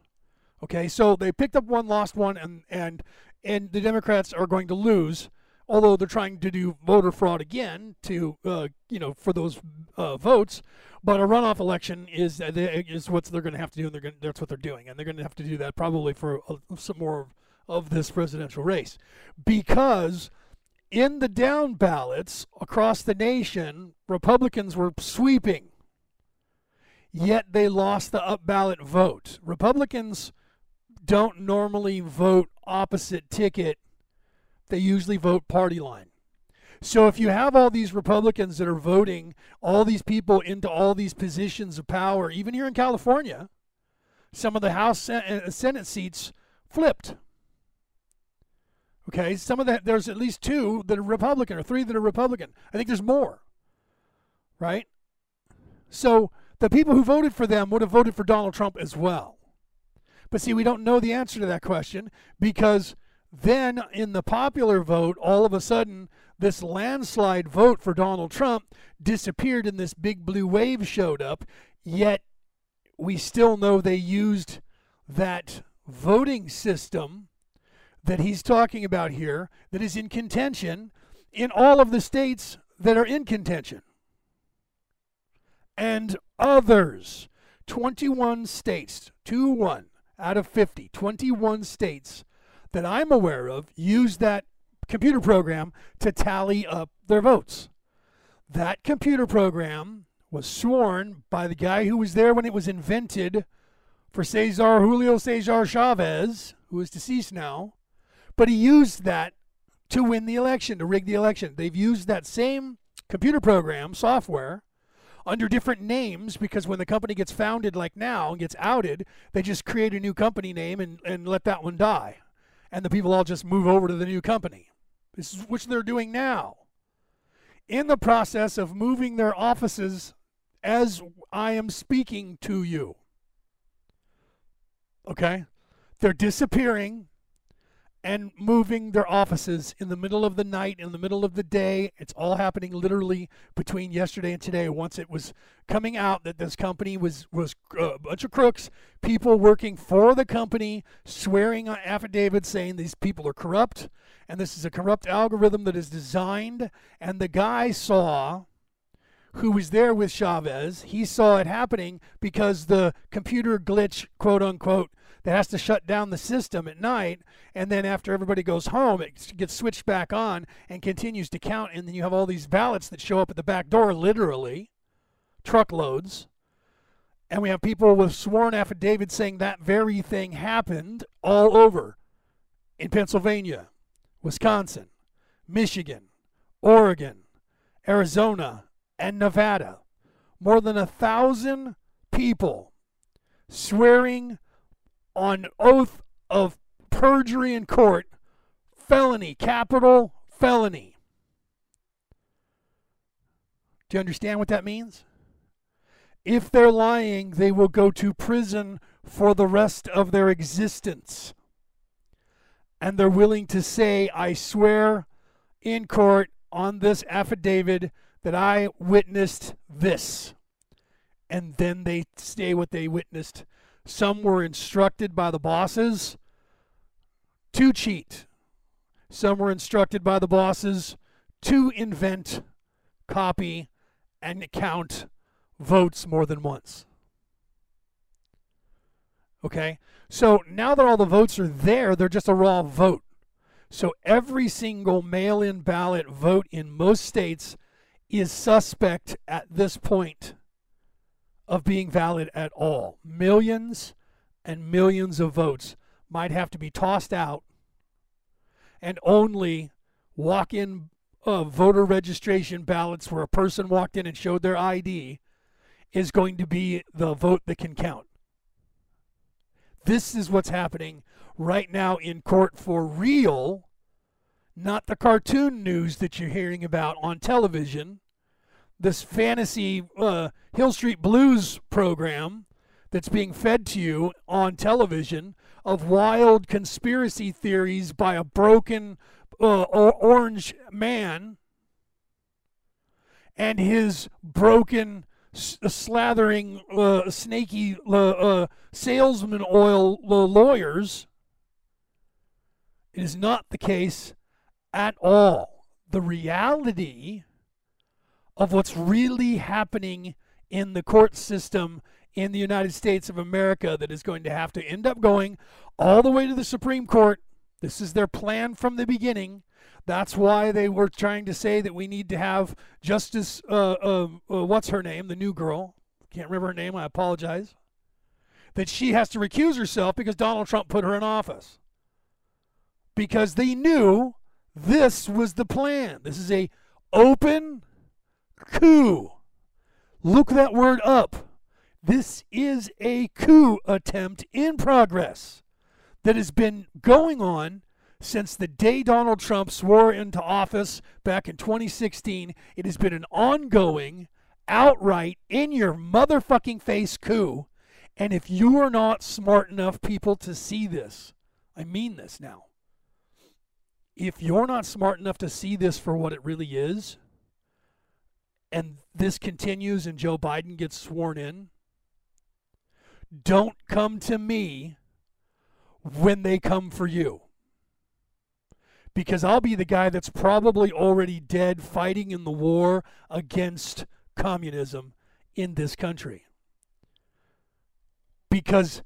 Okay, so they picked up one, lost one, and, and, and the Democrats are going to lose, although they're trying to do voter fraud again to, uh, you know, for those uh, votes. But a runoff election is is what they're going to have to do, and they're going that's what they're doing, and they're going to have to do that probably for uh, some more of this presidential race because in the down ballots across the nation, Republicans were sweeping, yet they lost the up ballot vote. Republicans don't normally vote opposite ticket, they usually vote party line. So if you have all these Republicans that are voting all these people into all these positions of power, even here in California, some of the House and uh, uh, Senate seats flipped. Okay, some of that there's at least two that are Republican or three that are Republican. I think there's more. Right? So the people who voted for them would have voted for Donald Trump as well. But see, we don't know the answer to that question because then in the popular vote, all of a sudden, this landslide vote for Donald Trump disappeared and this big blue wave showed up. Yet we still know they used that voting system that he's talking about here that is in contention in all of the states that are in contention. And others, 21 states, 2 1 out of 50, 21 states that I'm aware of use that computer program to tally up their votes. That computer program was sworn by the guy who was there when it was invented for Cesar Julio Cesar Chavez, who is deceased now, but he used that to win the election, to rig the election. They've used that same computer program, software, under different names because when the company gets founded like now and gets outed, they just create a new company name and, and let that one die. And the people all just move over to the new company. This is which they're doing now. In the process of moving their offices as I am speaking to you. Okay? They're disappearing and moving their offices in the middle of the night, in the middle of the day. It's all happening literally between yesterday and today. Once it was coming out that this company was was a bunch of crooks, people working for the company, swearing on affidavits saying these people are corrupt, and this is a corrupt algorithm that is designed. And the guy saw. Who was there with Chavez? He saw it happening because the computer glitch, quote unquote, that has to shut down the system at night and then after everybody goes home it gets switched back on and continues to count and then you have all these ballots that show up at the back door literally truckloads and we have people with sworn affidavits saying that very thing happened all over in Pennsylvania, Wisconsin, Michigan, Oregon, Arizona, and Nevada. More than a thousand people swearing on oath of perjury in court, felony, capital felony. Do you understand what that means? If they're lying, they will go to prison for the rest of their existence. And they're willing to say, I swear in court on this affidavit that I witnessed this. And then they say what they witnessed some were instructed by the bosses to cheat. Some were instructed by the bosses to invent, copy, and count votes more than once. Okay? So now that all the votes are there, they're just a raw vote. So every single mail in ballot vote in most states is suspect at this point of being valid at all. Millions and millions of votes might have to be tossed out, and only walk in uh, voter registration ballots where a person walked in and showed their ID is going to be the vote that can count. This is what's happening right now in court for real, not the cartoon news that you're hearing about on television this fantasy uh, Hill Street Blues program that's being fed to you on television of wild conspiracy theories by a broken uh, orange man and his broken slathering uh, snaky uh, uh, salesman oil uh, lawyers. It is not the case at all. The reality of what's really happening in the court system in the United States of America that is going to have to end up going all the way to the Supreme Court. This is their plan from the beginning. That's why they were trying to say that we need to have Justice, uh, uh, uh, what's her name, the new girl. Can't remember her name. I apologize. That she has to recuse herself because Donald Trump put her in office. Because they knew this was the plan. This is a open coup. Look that word up. This is a coup attempt in progress that has been going on since the day Donald Trump swore into office back in 2016. It has been an ongoing, outright, in your motherfucking face coup. And if you are not smart enough people to see this, I mean this now. If you're not smart enough to see this for what it really is, and this continues and Joe Biden gets sworn in, don't come to me when they come for you. Because I'll be the guy that's probably already dead fighting in the war against communism in this country. Because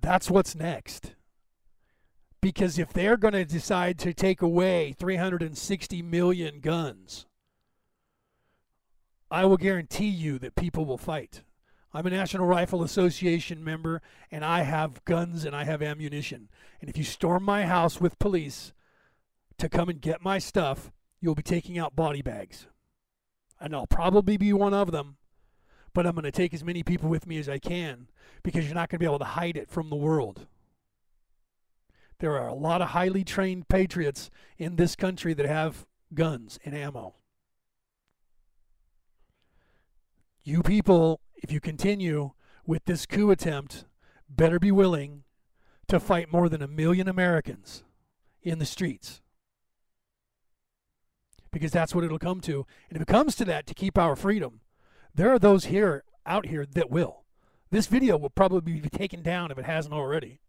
that's what's next. Because if they're going to decide to take away 360 million guns, I will guarantee you that people will fight. I'm a National Rifle Association member and I have guns and I have ammunition. And if you storm my house with police to come and get my stuff, you'll be taking out body bags. And I'll probably be one of them, but I'm going to take as many people with me as I can because you're not going to be able to hide it from the world. There are a lot of highly trained patriots in this country that have guns and ammo. You people, if you continue with this coup attempt, better be willing to fight more than a million Americans in the streets. Because that's what it'll come to. And if it comes to that to keep our freedom, there are those here out here that will. This video will probably be taken down if it hasn't already.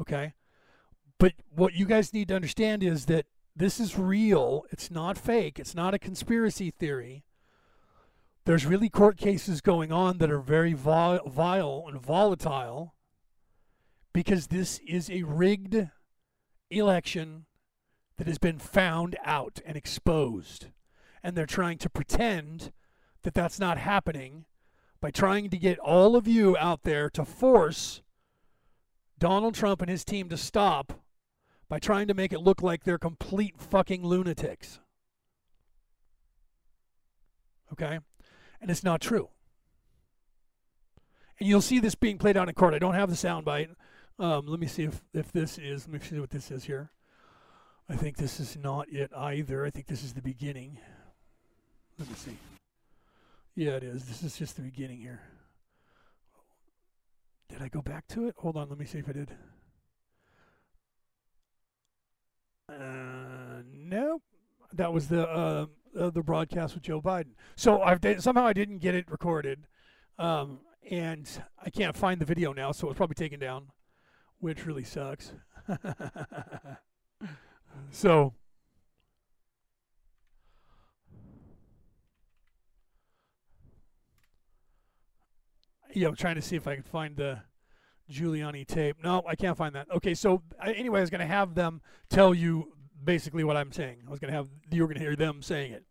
Okay? But what you guys need to understand is that this is real. It's not fake. It's not a conspiracy theory. There's really court cases going on that are very vile and volatile because this is a rigged election that has been found out and exposed. And they're trying to pretend that that's not happening by trying to get all of you out there to force Donald Trump and his team to stop by trying to make it look like they're complete fucking lunatics. Okay? And it's not true. And you'll see this being played out in court. I don't have the soundbite. Um, let me see if, if this is, let me see what this is here. I think this is not it either. I think this is the beginning. Let me see. Yeah, it is. This is just the beginning here. Did I go back to it? Hold on, let me see if I did. Uh, nope. That was the uh, uh, the broadcast with Joe Biden. So I've somehow I didn't get it recorded, um, and I can't find the video now. So it's probably taken down, which really sucks. so. Yeah, I'm trying to see if I can find the Giuliani tape. No, I can't find that. Okay, so anyway, I was going to have them tell you basically what I'm saying. I was going to have you were going to hear them saying it.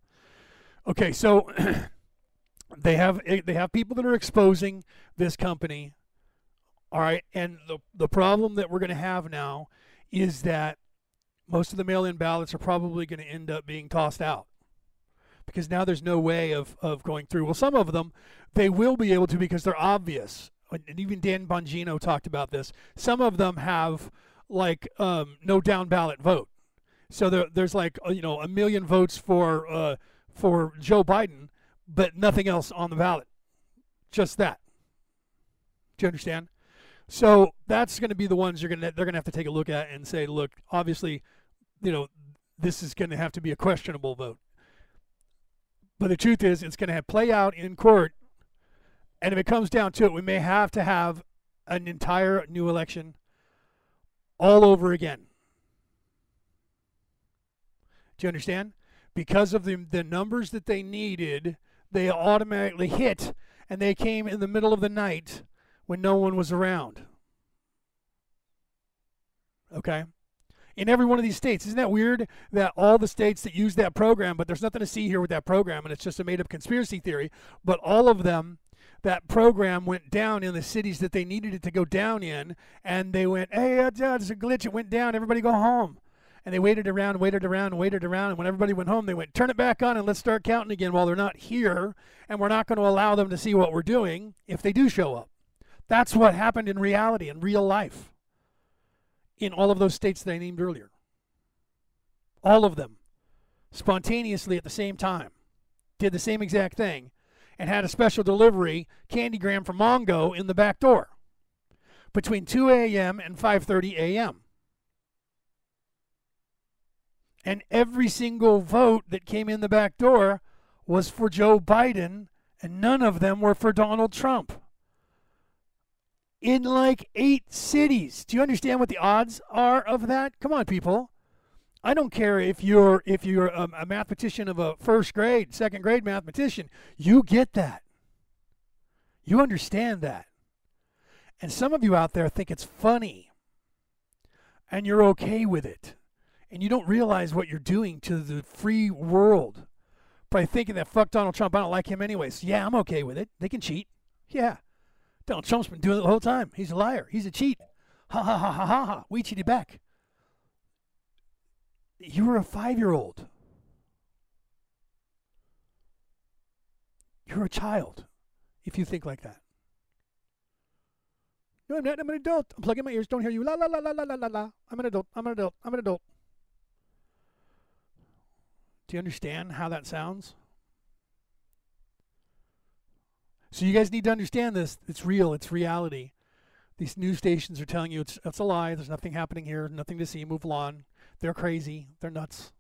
Okay, so they have eh, they have people that are exposing this company. All right, and the the problem that we're going to have now is that most of the mail-in ballots are probably going to end up being tossed out because now there's no way of, of going through. Well, some of them they will be able to because they're obvious and even Dan Bongino talked about this. Some of them have like um, no down ballot vote. So there, there's like uh, you know a million votes for uh, for Joe Biden, but nothing else on the ballot. Just that. Do you understand? So that's going to be the ones you're going to they're going to have to take a look at and say, look, obviously, you know, this is going to have to be a questionable vote. But the truth is, it's going to play out in court and if it comes down to it, we may have to have an entire new election all over again. Do you understand? Because of the, the numbers that they needed, they automatically hit, and they came in the middle of the night when no one was around. Okay? In every one of these states. Isn't that weird that all the states that use that program, but there's nothing to see here with that program, and it's just a made up conspiracy theory, but all of them that program went down in the cities that they needed it to go down in, and they went, "Hey, uh, there's a glitch. It went down. Everybody go home." And they waited around, waited around, waited around, and when everybody went home, they went, "Turn it back on and let's start counting again." While they're not here, and we're not going to allow them to see what we're doing if they do show up. That's what happened in reality, in real life, in all of those states that I named earlier. All of them, spontaneously at the same time, did the same exact thing and had a special delivery candygram from Mongo in the back door between 2 a.m. and 5:30 a.m. And every single vote that came in the back door was for Joe Biden and none of them were for Donald Trump. In like 8 cities. Do you understand what the odds are of that? Come on people. I don't care if you're if you're a, a mathematician of a first grade, second grade mathematician. You get that. You understand that. And some of you out there think it's funny. And you're okay with it. And you don't realize what you're doing to the free world by thinking that fuck Donald Trump, I don't like him anyways. Yeah, I'm okay with it. They can cheat. Yeah. Donald Trump's been doing it the whole time. He's a liar. He's a cheat. Ha ha ha ha ha ha. We cheated back. You were a five year old. You're a child if you think like that. No, I'm not. I'm an adult. I'm plugging my ears. Don't hear you. La la la la la la la la. I'm an adult. I'm an adult. I'm an adult. Do you understand how that sounds? So you guys need to understand this. It's real. It's reality. These news stations are telling you it's it's a lie. There's nothing happening here. Nothing to see. Move along. They're crazy. They're nuts.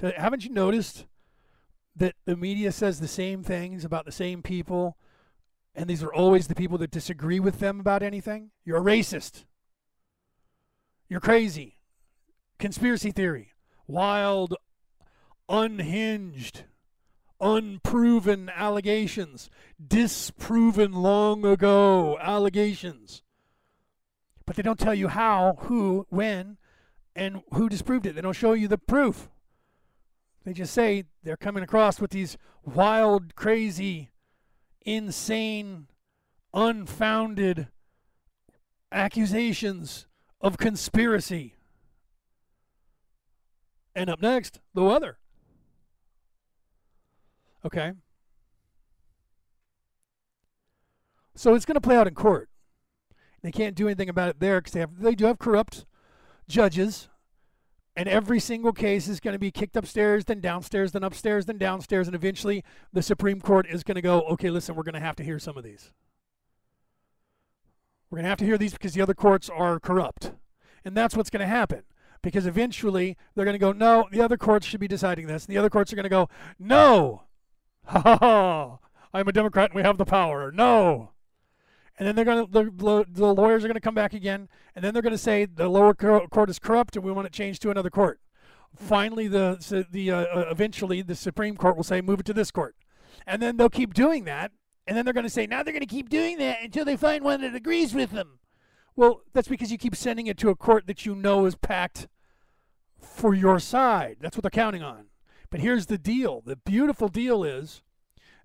Haven't you noticed that the media says the same things about the same people, and these are always the people that disagree with them about anything? You're a racist. You're crazy. Conspiracy theory. Wild, unhinged, unproven allegations, disproven long ago allegations. But they don't tell you how, who, when, and who disproved it. They don't show you the proof. They just say they're coming across with these wild, crazy, insane, unfounded accusations of conspiracy. And up next, the weather. Okay. So it's going to play out in court. They can't do anything about it there because they have they do have corrupt judges, and every single case is going to be kicked upstairs, then downstairs, then upstairs, then downstairs, and eventually the Supreme Court is going to go, okay, listen, we're going to have to hear some of these. We're going to have to hear these because the other courts are corrupt, and that's what's going to happen because eventually they're going to go, no, the other courts should be deciding this. And the other courts are going to go, no, ha ha ha, I'm a Democrat and we have the power. No. And then they're going to, the, the lawyers are going to come back again, and then they're going to say the lower court is corrupt and we want it changed to another court. Finally, the, the uh, uh, eventually the Supreme Court will say, move it to this court. And then they'll keep doing that. And then they're going to say, now they're going to keep doing that until they find one that agrees with them. Well, that's because you keep sending it to a court that you know is packed for your side. That's what they're counting on. But here's the deal the beautiful deal is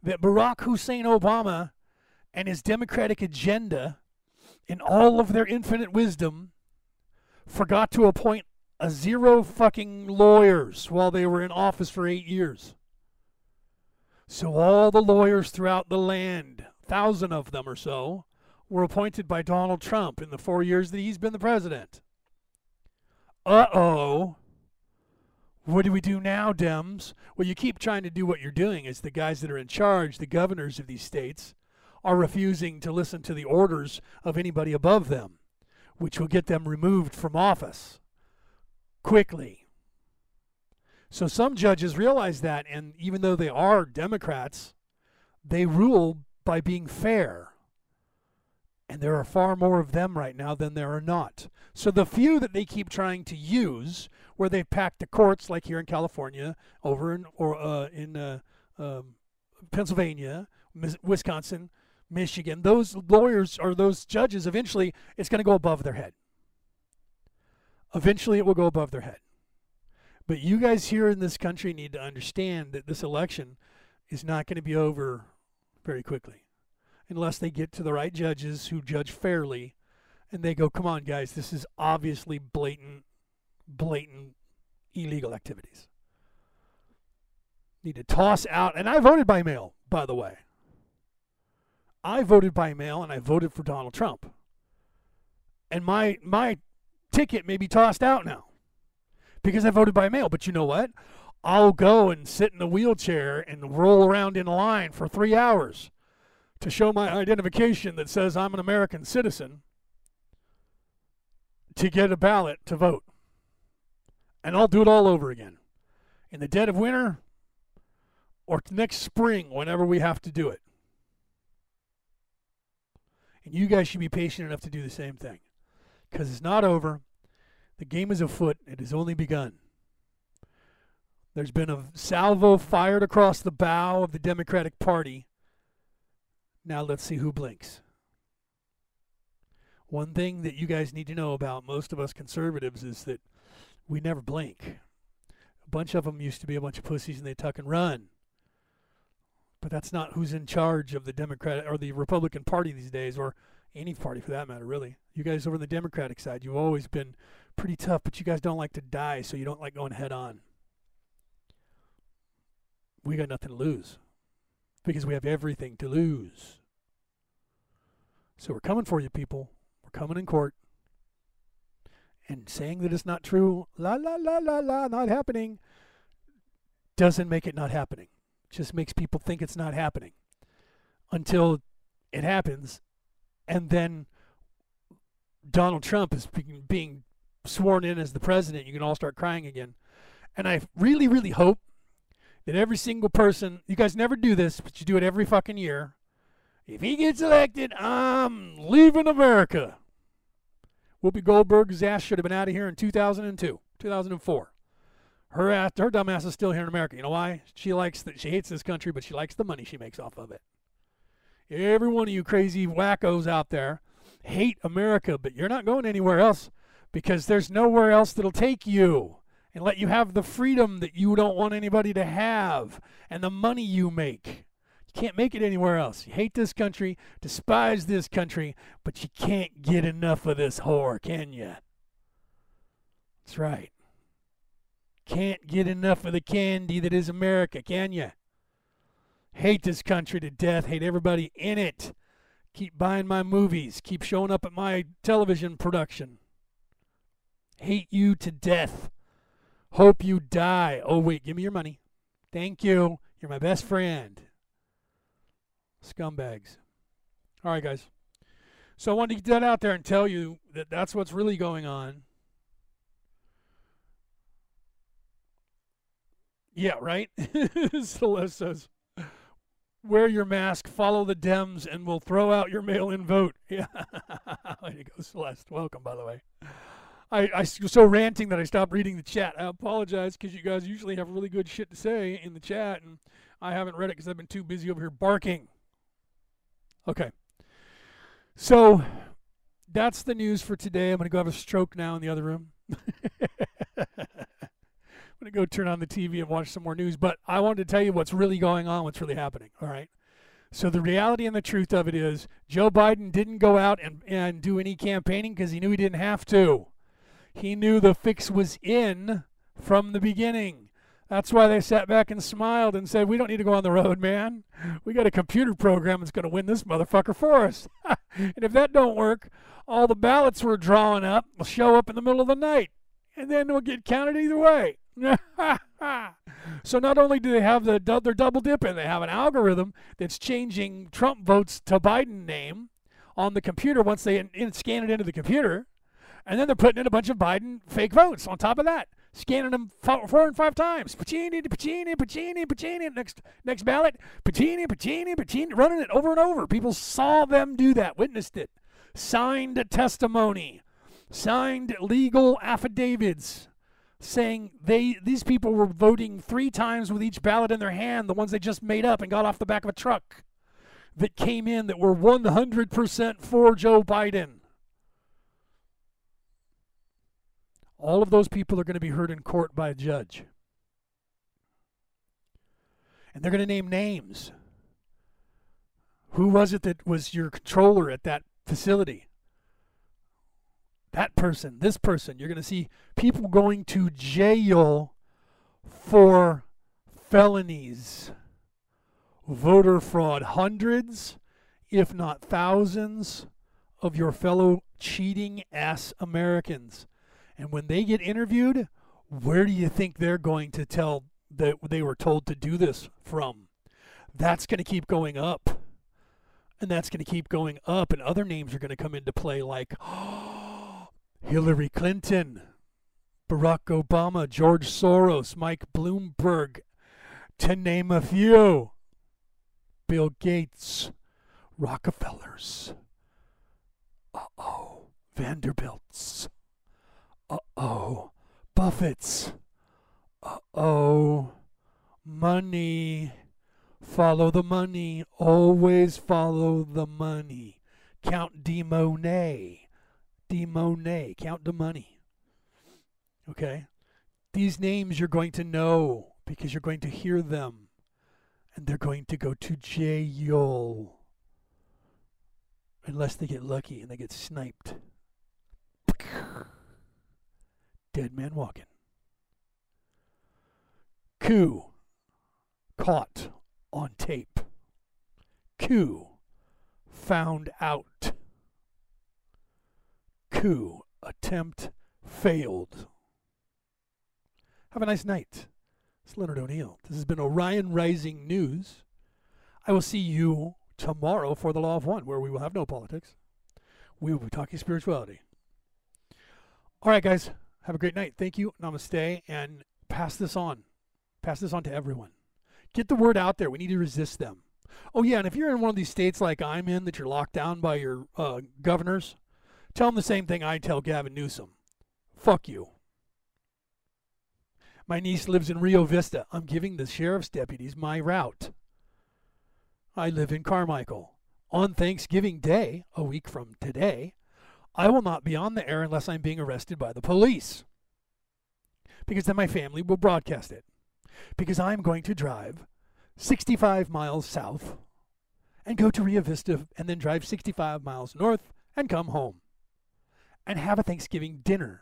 that Barack Hussein Obama and his Democratic agenda, in all of their infinite wisdom, forgot to appoint a zero fucking lawyers while they were in office for eight years. So all the lawyers throughout the land, thousand of them or so, were appointed by Donald Trump in the four years that he's been the president. Uh oh. What do we do now, Dems? Well, you keep trying to do what you're doing as the guys that are in charge, the governors of these states, are refusing to listen to the orders of anybody above them, which will get them removed from office quickly. So some judges realize that, and even though they are Democrats, they rule by being fair. And there are far more of them right now than there are not. So the few that they keep trying to use, where they've packed the courts, like here in California, over in or uh, in uh, um, Pennsylvania, Wisconsin, Michigan, those lawyers or those judges, eventually it's going to go above their head. Eventually, it will go above their head. But you guys here in this country need to understand that this election is not going to be over very quickly unless they get to the right judges who judge fairly and they go, come on, guys, this is obviously blatant, blatant illegal activities. Need to toss out, and I voted by mail, by the way. I voted by mail and I voted for Donald Trump. And my my ticket may be tossed out now because I voted by mail. But you know what? I'll go and sit in the wheelchair and roll around in line for three hours to show my identification that says I'm an American citizen to get a ballot to vote. And I'll do it all over again in the dead of winter or next spring whenever we have to do it. And you guys should be patient enough to do the same thing because it's not over. The game is afoot, it has only begun. There's been a salvo fired across the bow of the Democratic Party now let's see who blinks. One thing that you guys need to know about most of us conservatives is that we never blink. A bunch of them used to be a bunch of pussies and they tuck and run. But that's not who's in charge of the Democratic or the Republican Party these days, or any party for that matter, really. You guys over on the Democratic side, you've always been pretty tough, but you guys don't like to die, so you don't like going head on. We got nothing to lose because we have everything to lose. So we're coming for you, people. We're coming in court. And saying that it's not true, la la la la la, not happening, doesn't make it not happening. Just makes people think it's not happening until it happens. And then Donald Trump is being, being sworn in as the president. You can all start crying again. And I really, really hope that every single person, you guys never do this, but you do it every fucking year. If he gets elected, I'm leaving America. Whoopi Goldberg's ass should have been out of here in 2002, 2004. Her ass, her dumb ass is still here in America. You know why? She likes that. She hates this country, but she likes the money she makes off of it. Every one of you crazy wackos out there hate America, but you're not going anywhere else because there's nowhere else that'll take you and let you have the freedom that you don't want anybody to have and the money you make. You can't make it anywhere else. You hate this country, despise this country, but you can't get enough of this whore, can you? That's right. Can't get enough of the candy that is America, can you? Hate this country to death, hate everybody in it. Keep buying my movies, keep showing up at my television production. Hate you to death. Hope you die. Oh, wait, give me your money. Thank you. You're my best friend. Scumbags. All right, guys. So I wanted to get that out there and tell you that that's what's really going on. Yeah, right? Celeste says, wear your mask, follow the Dems, and we'll throw out your mail in vote. Yeah. there you go, Celeste. Welcome, by the way. I, I was so ranting that I stopped reading the chat. I apologize because you guys usually have really good shit to say in the chat, and I haven't read it because I've been too busy over here barking. Okay. So that's the news for today. I'm going to go have a stroke now in the other room. I'm going to go turn on the TV and watch some more news. But I wanted to tell you what's really going on, what's really happening. All right. So the reality and the truth of it is Joe Biden didn't go out and, and do any campaigning because he knew he didn't have to. He knew the fix was in from the beginning. That's why they sat back and smiled and said, We don't need to go on the road, man. We got a computer program that's going to win this motherfucker for us. and if that don't work, all the ballots we're drawing up will show up in the middle of the night. And then we'll get counted either way. so not only do they have the they're double dipping, they have an algorithm that's changing Trump votes to Biden name on the computer once they in, in, scan it into the computer, and then they're putting in a bunch of Biden fake votes on top of that scanning them four and five times. Pacini, Pacini, Pacini, Pacini. Next, next ballot, Pacini, Pacini, Pacini. Running it over and over. People saw them do that, witnessed it, signed testimony, signed legal affidavits saying they these people were voting three times with each ballot in their hand, the ones they just made up and got off the back of a truck that came in that were 100% for Joe Biden. All of those people are going to be heard in court by a judge. And they're going to name names. Who was it that was your controller at that facility? That person, this person. You're going to see people going to jail for felonies, voter fraud. Hundreds, if not thousands, of your fellow cheating ass Americans and when they get interviewed, where do you think they're going to tell that they were told to do this from? That's going to keep going up. And that's going to keep going up. And other names are going to come into play like Hillary Clinton, Barack Obama, George Soros, Mike Bloomberg, to name a few. Bill Gates, Rockefellers. Uh oh, Vanderbilts. Uh oh. Buffetts. Uh oh. Money. Follow the money. Always follow the money. Count de Monet. De Monet. Count the money. Okay? These names you're going to know because you're going to hear them and they're going to go to jail. Unless they get lucky and they get sniped. Dead man walking. Coup. Caught on tape. Coup. Found out. Coup. Attempt failed. Have a nice night. It's Leonard O'Neill. This has been Orion Rising News. I will see you tomorrow for the Law of One, where we will have no politics. We will be talking spirituality. All right, guys. Have a great night. Thank you. Namaste. And pass this on. Pass this on to everyone. Get the word out there. We need to resist them. Oh, yeah. And if you're in one of these states like I'm in that you're locked down by your uh, governors, tell them the same thing I tell Gavin Newsom. Fuck you. My niece lives in Rio Vista. I'm giving the sheriff's deputies my route. I live in Carmichael. On Thanksgiving Day, a week from today, I will not be on the air unless I'm being arrested by the police. Because then my family will broadcast it. Because I'm going to drive 65 miles south and go to Rio Vista and then drive 65 miles north and come home and have a Thanksgiving dinner.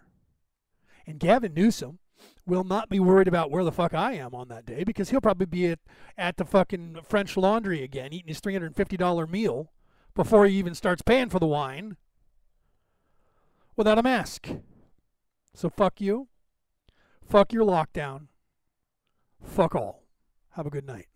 And Gavin Newsom will not be worried about where the fuck I am on that day because he'll probably be at, at the fucking French Laundry again eating his $350 meal before he even starts paying for the wine without a mask. So fuck you. Fuck your lockdown. Fuck all. Have a good night.